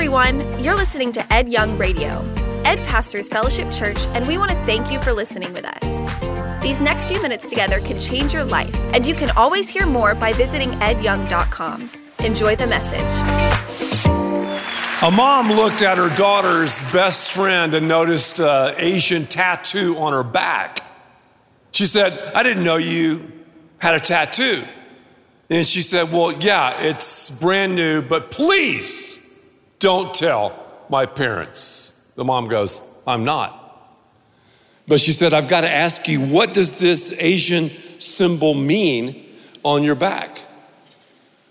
everyone. You're listening to Ed Young Radio. Ed pastors Fellowship Church, and we want to thank you for listening with us. These next few minutes together can change your life, and you can always hear more by visiting edyoung.com. Enjoy the message. A mom looked at her daughter's best friend and noticed an Asian tattoo on her back. She said, I didn't know you had a tattoo. And she said, Well, yeah, it's brand new, but please don't tell my parents. The mom goes, I'm not. But she said, I've got to ask you, what does this Asian symbol mean on your back?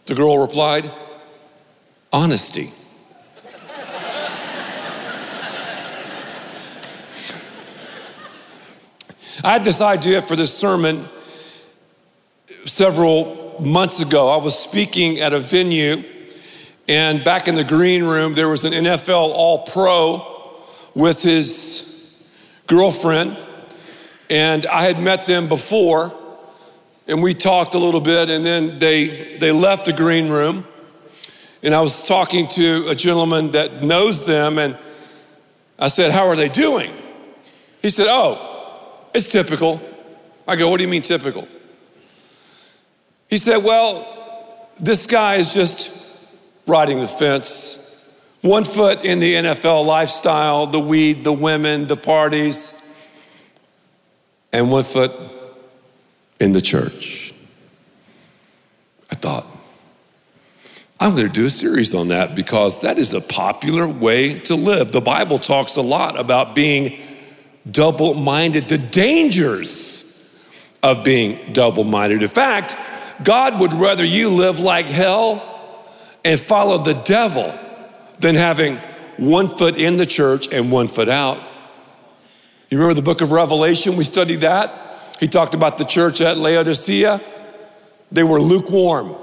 The girl replied, Honesty. I had this idea for this sermon several months ago. I was speaking at a venue, and back in the green room, there was an NFL All Pro with his girlfriend, and I had met them before, and we talked a little bit, and then they, they left the green room, and I was talking to a gentleman that knows them, and I said, How are they doing? He said, Oh, it's typical. I go, What do you mean typical? He said, Well, this guy is just riding the fence, one foot in the NFL lifestyle, the weed, the women, the parties, and one foot in the church. I thought, I'm going to do a series on that because that is a popular way to live. The Bible talks a lot about being double minded, the dangers of being double minded. In fact, God would rather you live like hell and follow the devil than having one foot in the church and one foot out. You remember the book of Revelation? We studied that. He talked about the church at Laodicea. They were lukewarm,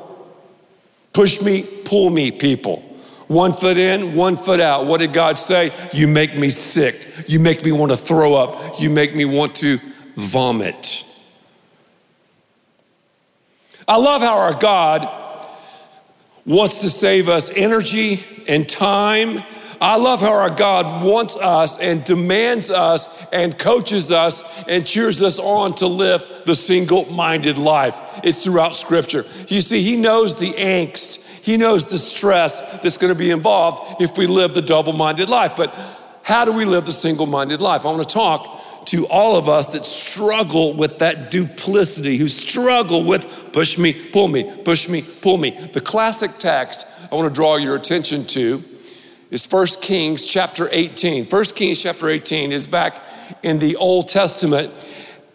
push me, pull me people. One foot in, one foot out. What did God say? You make me sick. You make me want to throw up. You make me want to vomit. I love how our God wants to save us energy and time. I love how our God wants us and demands us and coaches us and cheers us on to live the single minded life. It's throughout Scripture. You see, He knows the angst he knows the stress that's going to be involved if we live the double minded life. But how do we live the single minded life? I want to talk to all of us that struggle with that duplicity, who struggle with push me, pull me, push me, pull me. The classic text I want to draw your attention to is 1 Kings chapter 18. 1 Kings chapter 18 is back in the Old Testament.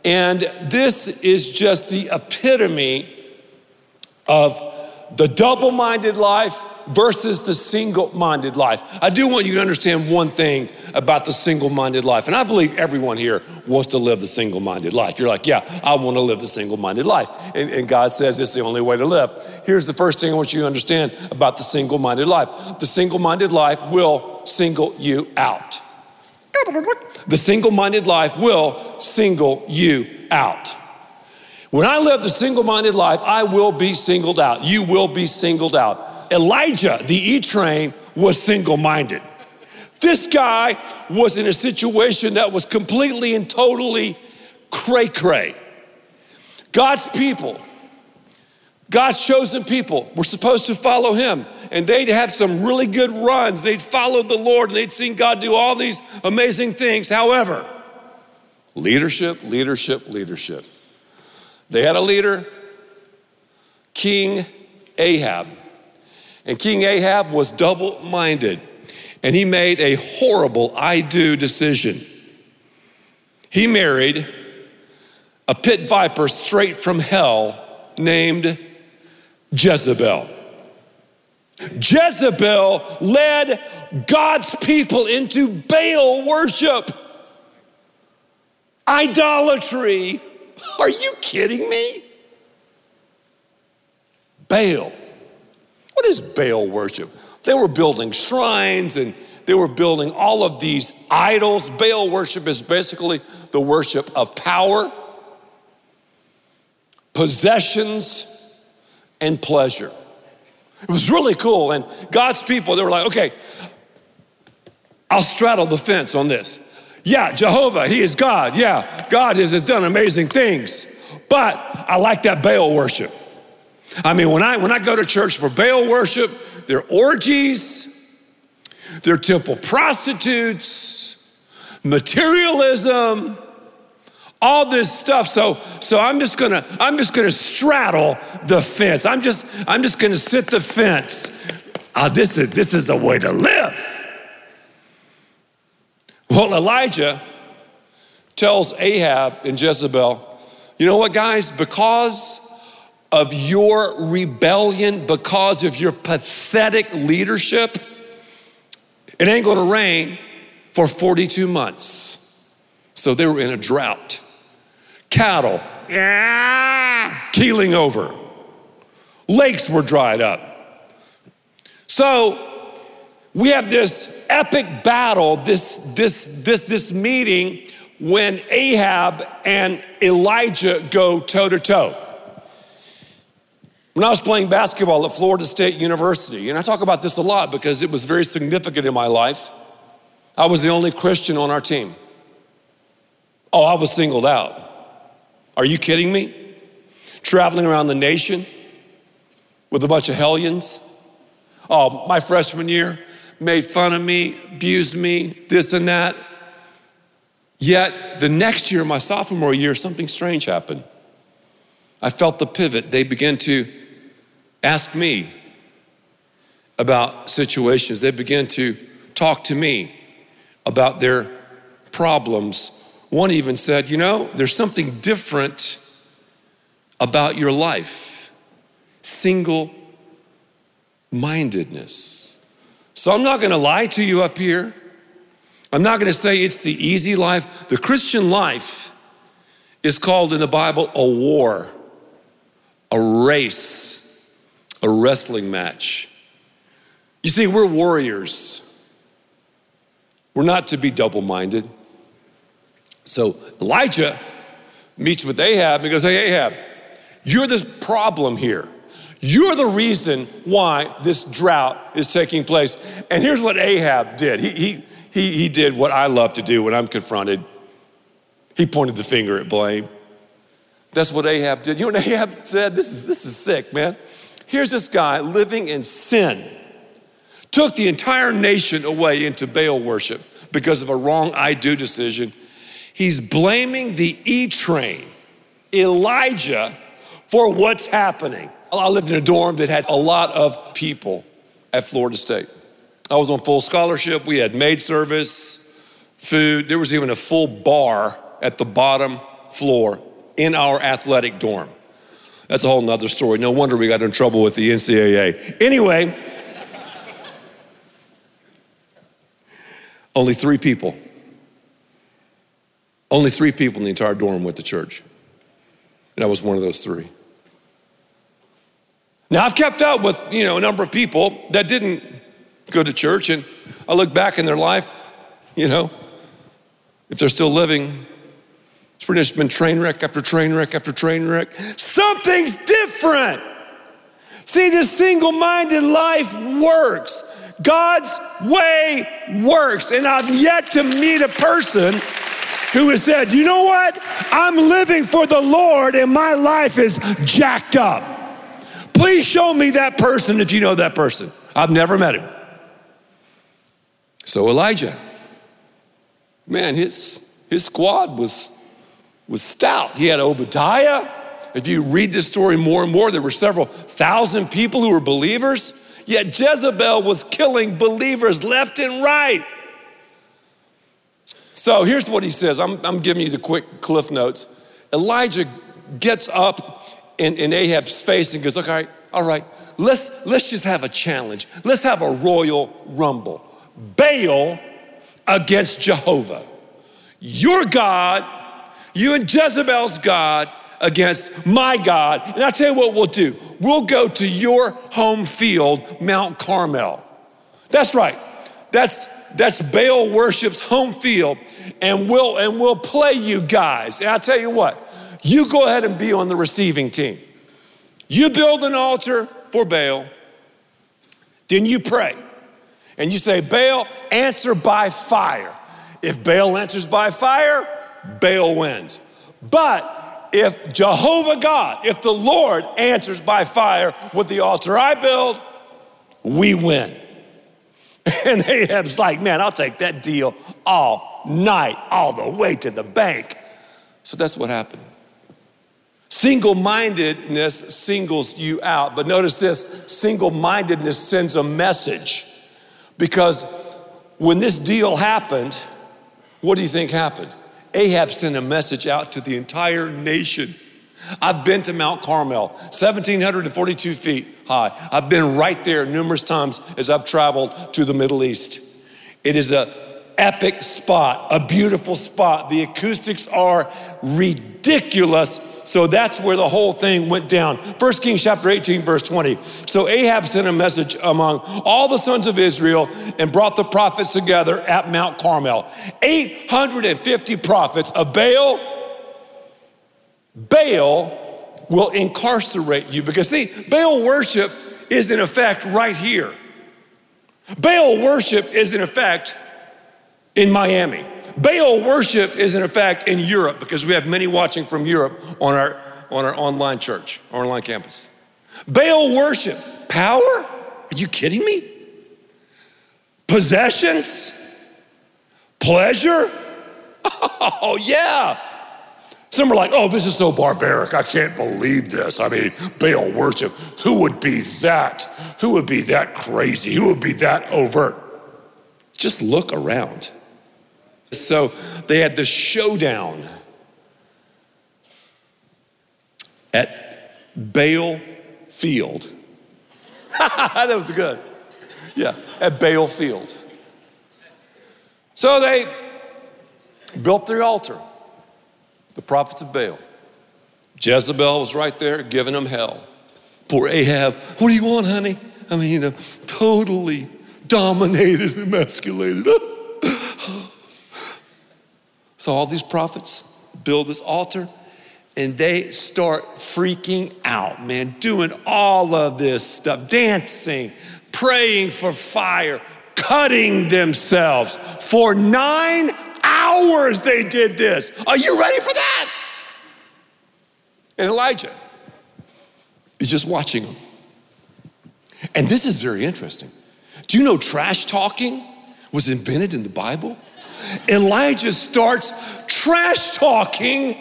And this is just the epitome of the double minded life versus the single minded life. I do want you to understand one thing about the single minded life. And I believe everyone here wants to live the single minded life. You're like, yeah, I want to live the single minded life. And, and, God says it's the only way to live. Here's the first thing I want you to understand about the single minded life the single minded life will single you out. The single minded life will single you out. When I live the single minded life, I will be singled out. You will be singled out. Elijah, the E train, was single minded. This guy was in a situation that was completely and totally cray cray. God's people, God's chosen people, were supposed to follow him. And they'd have some really good runs. They'd followed the Lord and they'd seen God do all these amazing things. However, leadership, leadership, leadership. They had a leader, King Ahab. And King Ahab was double minded, and he made a horrible I do decision. He married a pit viper straight from hell named Jezebel. Jezebel led God's people into Baal worship, idolatry, are you kidding me? Baal. What is Baal worship? They were building shrines and they were building all of these idols. Baal worship is basically the worship of power, possessions, and pleasure. It was really cool. And God's people, they were like, okay, I'll straddle the fence on this. Yeah, Jehovah, He is God. Yeah, God has, has done amazing things. But I like that Baal worship. I mean, when I when I go to church for Baal worship, there are orgies, there are temple prostitutes, materialism, all this stuff. So, so I'm just gonna, I'm just gonna straddle the fence. I'm just, I'm just gonna sit the fence. Oh, this is this is the way to live. Well, Elijah tells Ahab and Jezebel, you know what, guys? Because of your rebellion, because of your pathetic leadership, it ain't gonna rain for 42 months. So they were in a drought. Cattle, yeah, keeling over. Lakes were dried up. So we have this epic battle, this, this, this, this meeting when Ahab and Elijah go toe to toe. When I was playing basketball at Florida State University, and I talk about this a lot because it was very significant in my life, I was the only Christian on our team. Oh, I was singled out. Are you kidding me? Traveling around the nation with a bunch of hellions. Oh, my freshman year, made fun of me, abused me, this and that. Yet the next year, my sophomore year, something strange happened. I felt the pivot. They began to ask me about situations, they began to talk to me about their problems. One even said, You know, there's something different about your life single mindedness. So I'm not going to lie to you up here. I'm not going to say it's the easy life. The Christian life is called in the Bible a war, a race, a wrestling match. You see, we're warriors. We're not to be double minded. So Elijah meets with Ahab and goes, Hey, Ahab, you're this problem here. You're the reason why this drought is taking place. And here's what Ahab did. He, he, he, he did what I love to do when I'm confronted. He pointed the finger at blame. That's what Ahab did. You know what Ahab said? This is, this is sick, man. Here's this guy living in sin, took the entire nation away into Baal worship because of a wrong I do decision. He's blaming the E train, Elijah, for what's happening. I lived in a dorm that had a lot of people at Florida State. I was on full scholarship. We had maid service, food. There was even a full bar at the bottom floor in our athletic dorm. That's a whole nother story. No wonder we got in trouble with the NCAA. Anyway, only three people. Only three people in the entire dorm went to church. And I was one of those three. Now, I've kept up with, you know, a number of people that didn't go to church, and I look back in their life, you know, if they're still living, it's pretty much been train wreck after train wreck after train wreck. Something's different. See, this single minded life works. God's way works. And I've yet to meet a person who has said, you know what? I'm living for the Lord and my life is jacked up. Please show me that person if you know that person. I've never met him. So Elijah, man, his, his squad was, was stout. He had Obadiah. If you read this story more and more, there were several thousand people who were believers, yet Jezebel was killing believers left and right. So here's what he says I'm, I'm giving you the quick cliff notes. Elijah gets up in, in Ahab's face and goes, all right, all right, let's, let's just have a challenge. Let's have a royal rumble. Baal against Jehovah. Your God, you and Jezebel's God against my God. And I'll tell you what we'll do. We'll go to your home field, Mount Carmel. That's right. That's that's Baal worship's home field, and we'll and we'll play you guys. And I'll tell you what, you go ahead and be on the receiving team. You build an altar for Baal, then you pray. and you say, Baal, answer by fire. If Baal answers by fire, Baal wins. But if Jehovah God, if the Lord answers by fire with the altar I build, we win. And Ahab's like, man, I'll take that deal all night, all the way to the bank. So that's what happened. Single mindedness singles you out. But notice this single mindedness sends a message. Because when this deal happened, what do you think happened? Ahab sent a message out to the entire nation. I've been to Mount Carmel, 1,742 feet high. I've been right there numerous times as I've traveled to the Middle East. It is a epic spot, a beautiful spot. The acoustics are ridiculous. So that's where the whole thing went down. 1 Kings chapter 18, verse 20. So Ahab sent a message among all the sons of Israel and brought the prophets together at Mount Carmel. 850 prophets of Baal. Baal will incarcerate you because, see, Baal worship is in effect right here. Baal worship is in effect in Miami. Baal worship is in effect in Europe because we have many watching from Europe on our, on our online church, online campus. Baal worship, power? Are you kidding me? Possessions? Pleasure? Oh, yeah. Some are like, oh, this is so barbaric. I can't believe this. I mean, Baal worship. Who would be that? Who would be that crazy? Who would be that overt? Just look around. So they had the showdown at Baal Field. that was good. Yeah, at Baal Field. So they built their altar, the prophets of Baal. Jezebel was right there giving them hell. Poor Ahab, what do you want, honey? I mean, you know, totally dominated, emasculated. So all these prophets build this altar and they start freaking out, man, doing all of this stuff, dancing, praying for fire, cutting themselves. For nine hours they did this. Are you ready for that? And Elijah is just watching them. And this is very interesting. Do you know trash talking was invented in the Bible? Elijah starts trash talking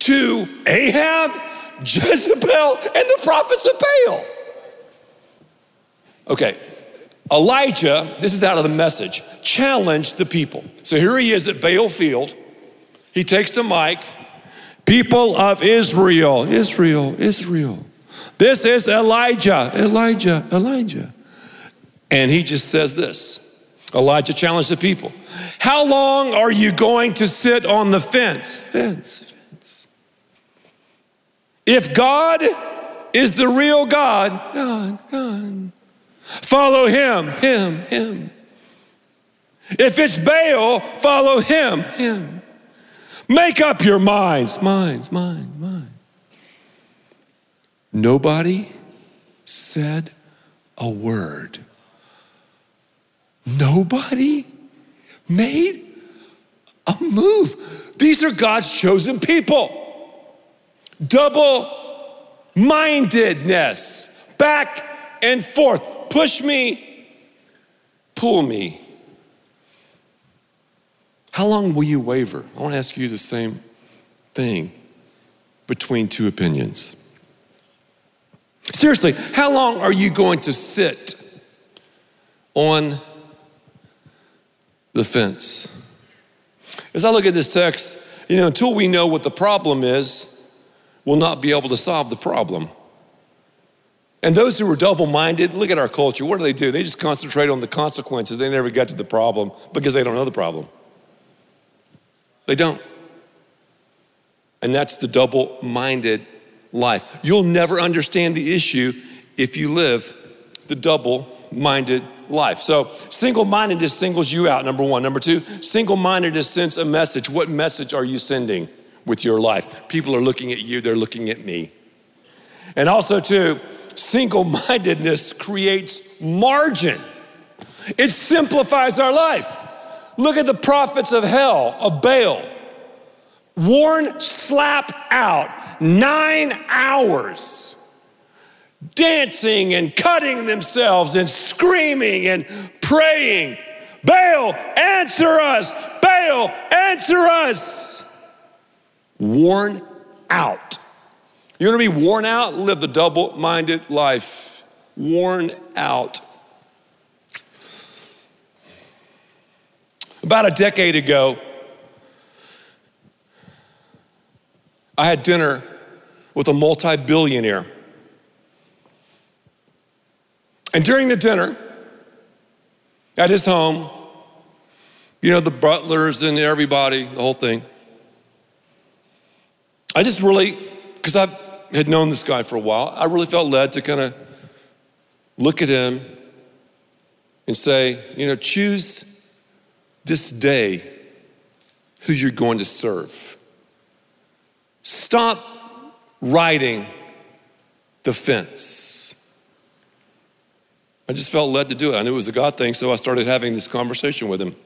to Ahab, Jezebel, and the prophets of Baal. Okay, Elijah, this is out of the message, challenged the people. So here he is at Baal Field. He takes the mic. People of Israel, Israel, Israel. This is Elijah, Elijah, Elijah. And he just says this Elijah challenged the people. How long are you going to sit on the fence? Fence, fence. If God is the real God, God, God, follow him, him, him. If it's Baal, follow him, him. Make up your minds, minds, mind, mind. Nobody said a word. Nobody made a move. These are God's chosen people. Double mindedness, back and forth. Push me, pull me. How long will you waver? I want to ask you the same thing between two opinions. Seriously, how long are you going to sit on the fence. As I look at this text, you know, until we know what the problem is, we'll not be able to solve the problem. And those who are double minded, look at our culture. What do they do? They just concentrate on the consequences. They never get to the problem because they don't know the problem. They don't. And that's the double minded life. You'll never understand the issue if you live the double minded life. So, single mindedness singles you out, number one. Number two, single mindedness sends a message. What message are you sending with your life? People are looking at you, they're looking at me. And also, too, single mindedness creates margin. It simplifies our life. Look at the prophets of hell, of Baal. Worn slap out, nine hours, dancing and cutting themselves and screaming and praying. Baal, answer us! Baal, answer us! Worn out. You want to be worn out? Live the double minded life. Worn out. About a decade ago, I had dinner with a multi billionaire. And during the dinner, at his home, you know, the butlers and everybody, the whole thing. I just really, because I had known this guy for a while, I really felt led to kind of look at him and say, you know, choose this day who you're going to serve. Stop riding the fence. I just felt led to do it. I knew it was a God thing, so I started having this conversation with him.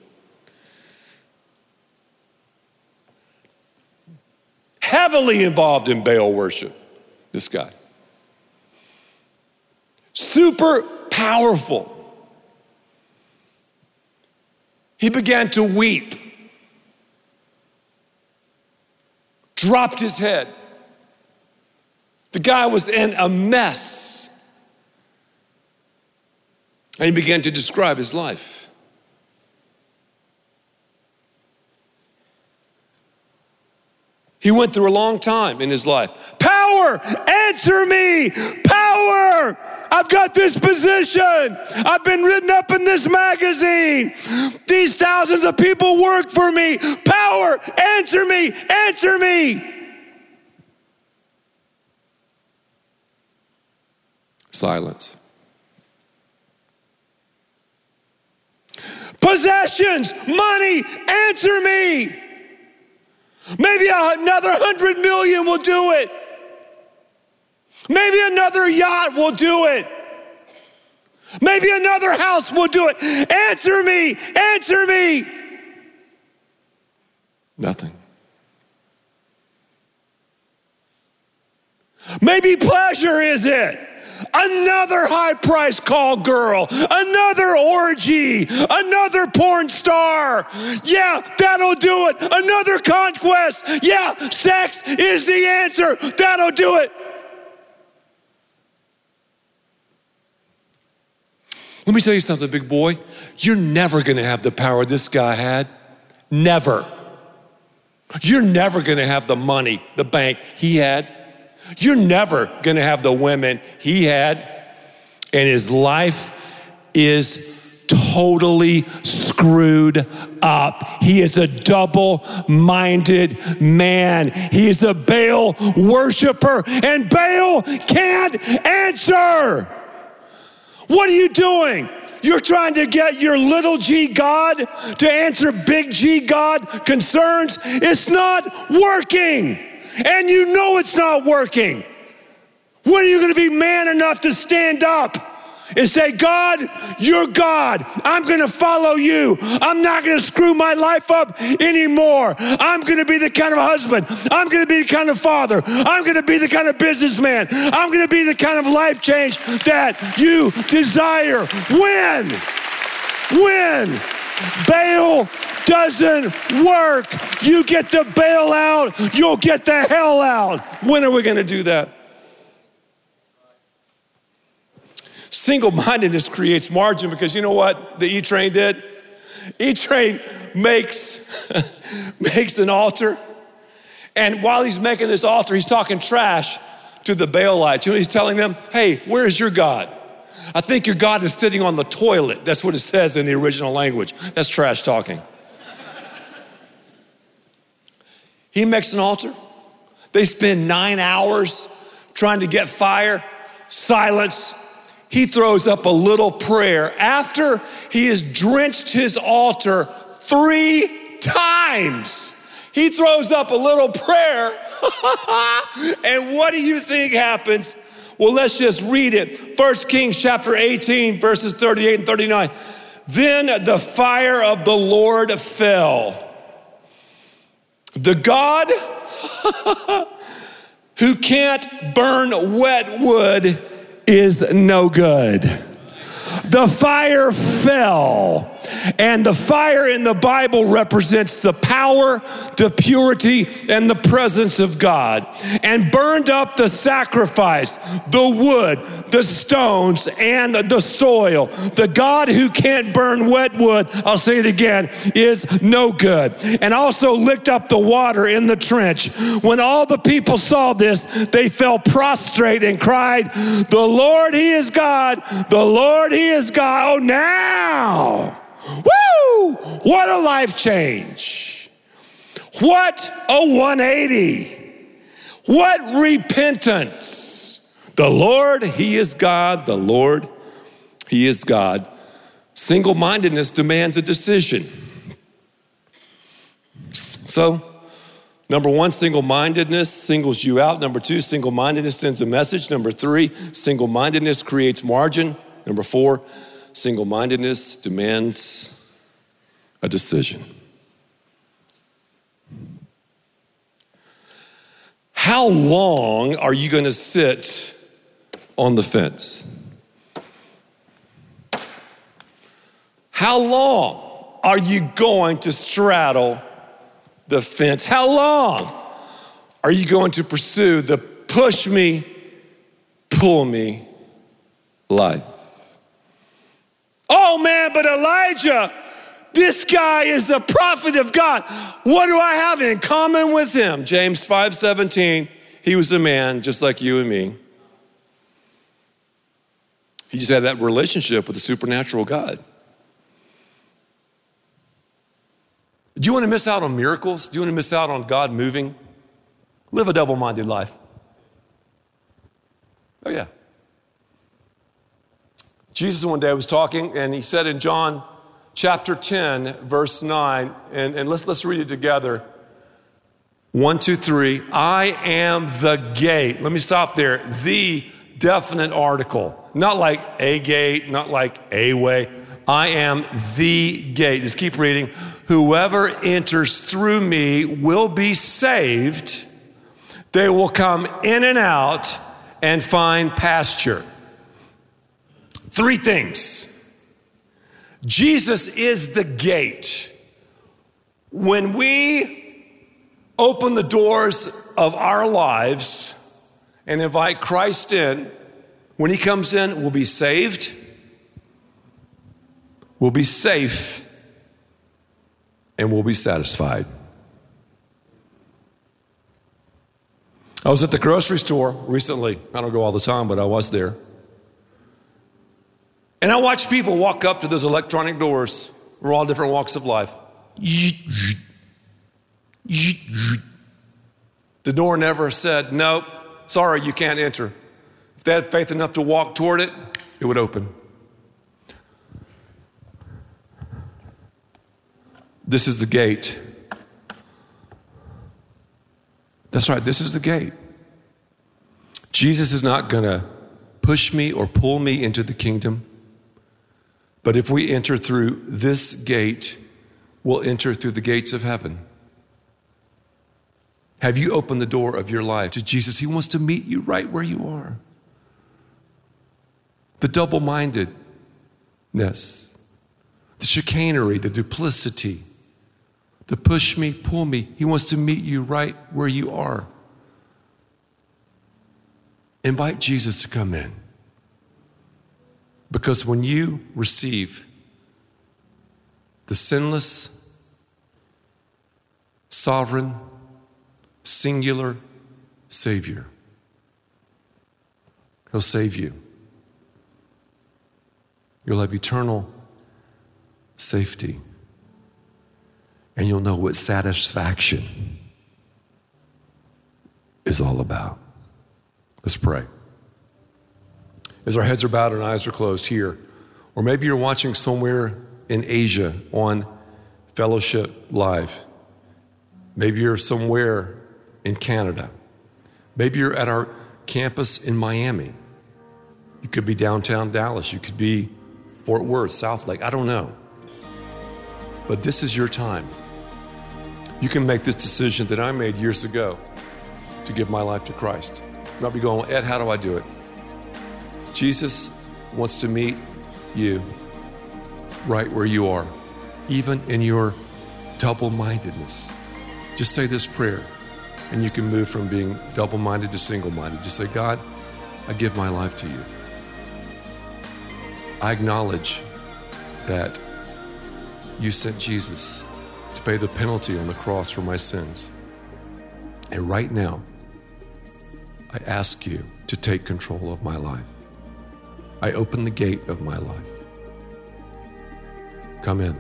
Heavily involved in Baal worship, this guy. Super powerful. He began to weep, dropped his head. The guy was in a mess. And he began to describe his life. He went through a long time in his life. Power, answer me. Power, I've got this position. I've been written up in this magazine. These thousands of people work for me. Power, answer me, answer me. Silence. Possessions, money, answer me. Maybe another hundred million will do it. Maybe another yacht will do it. Maybe another house will do it. Answer me, answer me. Nothing. Maybe pleasure is it. Another high price call girl, another orgy, another porn star. Yeah, that'll do it. Another conquest. Yeah, sex is the answer. That'll do it. Let me tell you something, big boy. You're never gonna have the power this guy had. Never. You're never gonna have the money, the bank he had. You're never gonna have the women he had. And his life is totally screwed up. He is a double minded man. He is a Baal worshiper, and Baal can't answer. What are you doing? You're trying to get your little g God to answer big G God concerns. It's not working. And you know it's not working. When are you going to be man enough to stand up and say, God, you're God. I'm going to follow you. I'm not going to screw my life up anymore. I'm going to be the kind of husband. I'm going to be the kind of father. I'm going to be the kind of businessman. I'm going to be the kind of life change that you desire. When? When? Baal doesn't work. You get the bail out, you'll get the hell out. When are we going to do that? Single mindedness creates margin because you know what the E Train did? E Train makes, makes an altar. And while he's making this altar, he's talking trash to the Baalites. You know, he's telling them, hey, where's your God? I think your God is sitting on the toilet. That's what it says in the original language. That's trash talking. He makes an altar. They spend nine hours trying to get fire, silence, he throws up a little prayer after he has drenched his altar three times. He throws up a little prayer. and what do you think happens? Well, let's just read it. First Kings chapter 18, verses 38 and 39. Then the fire of the Lord fell. The God who can't burn wet wood is no good. The fire fell. And the fire in the Bible represents the power, the purity, and the presence of God. And burned up the sacrifice, the wood, the stones, and the soil. The God who can't burn wet wood, I'll say it again, is no good. And also licked up the water in the trench. When all the people saw this, they fell prostrate and cried, The Lord, He is God. The Lord, He is God. Oh, now. Woo! What a life change. What a 180. What repentance. The Lord, He is God. The Lord, He is God. Single mindedness demands a decision. So, number one, single mindedness singles you out. Number two, single mindedness sends a message. Number three, single mindedness creates margin. Number four, Single mindedness demands a decision. How long are you going to sit on the fence? How long are you going to straddle the fence? How long are you going to pursue the push me, pull me life? Oh man, but Elijah, this guy is the prophet of God. What do I have in common with him? James 5:17. He was a man just like you and me. He just had that relationship with the supernatural God. Do you want to miss out on miracles? Do you want to miss out on God moving? Live a double minded life. Oh, yeah. Jesus one day was talking, and he said in John chapter 10, verse 9, and, and let's, let's read it together. One, two, three. I am the gate. Let me stop there. The definite article. Not like a gate, not like a way. I am the gate. Just keep reading. Whoever enters through me will be saved. They will come in and out and find pasture. Three things. Jesus is the gate. When we open the doors of our lives and invite Christ in, when He comes in, we'll be saved, we'll be safe, and we'll be satisfied. I was at the grocery store recently. I don't go all the time, but I was there. And I watch people walk up to those electronic doors. We're all different walks of life. The door never said, Nope, sorry, you can't enter. If they had faith enough to walk toward it, it would open. This is the gate. That's right, this is the gate. Jesus is not going to push me or pull me into the kingdom. But if we enter through this gate, we'll enter through the gates of heaven. Have you opened the door of your life to Jesus? He wants to meet you right where you are. The double mindedness, the chicanery, the duplicity, the push me, pull me. He wants to meet you right where you are. Invite Jesus to come in. Because when you receive the sinless, sovereign, singular Savior, He'll save you. You'll have eternal safety. And you'll know what satisfaction is all about. Let's pray as our heads are bowed and eyes are closed here. Or maybe you're watching somewhere in Asia on Fellowship Live. Maybe you're somewhere in Canada. Maybe you're at our campus in Miami. You could be downtown Dallas. You could be Fort Worth, Southlake, I don't know. But this is your time. You can make this decision that I made years ago to give my life to Christ. You might be going, Ed, how do I do it? Jesus wants to meet you right where you are, even in your double mindedness. Just say this prayer, and you can move from being double minded to single minded. Just say, God, I give my life to you. I acknowledge that you sent Jesus to pay the penalty on the cross for my sins. And right now, I ask you to take control of my life. I open the gate of my life. Come in.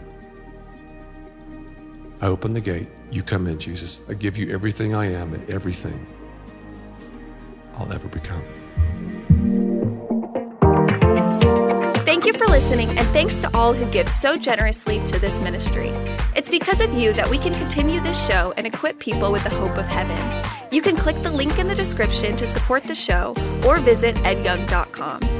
I open the gate. You come in, Jesus. I give you everything I am and everything I'll ever become. Thank you for listening, and thanks to all who give so generously to this ministry. It's because of you that we can continue this show and equip people with the hope of heaven. You can click the link in the description to support the show or visit edyoung.com.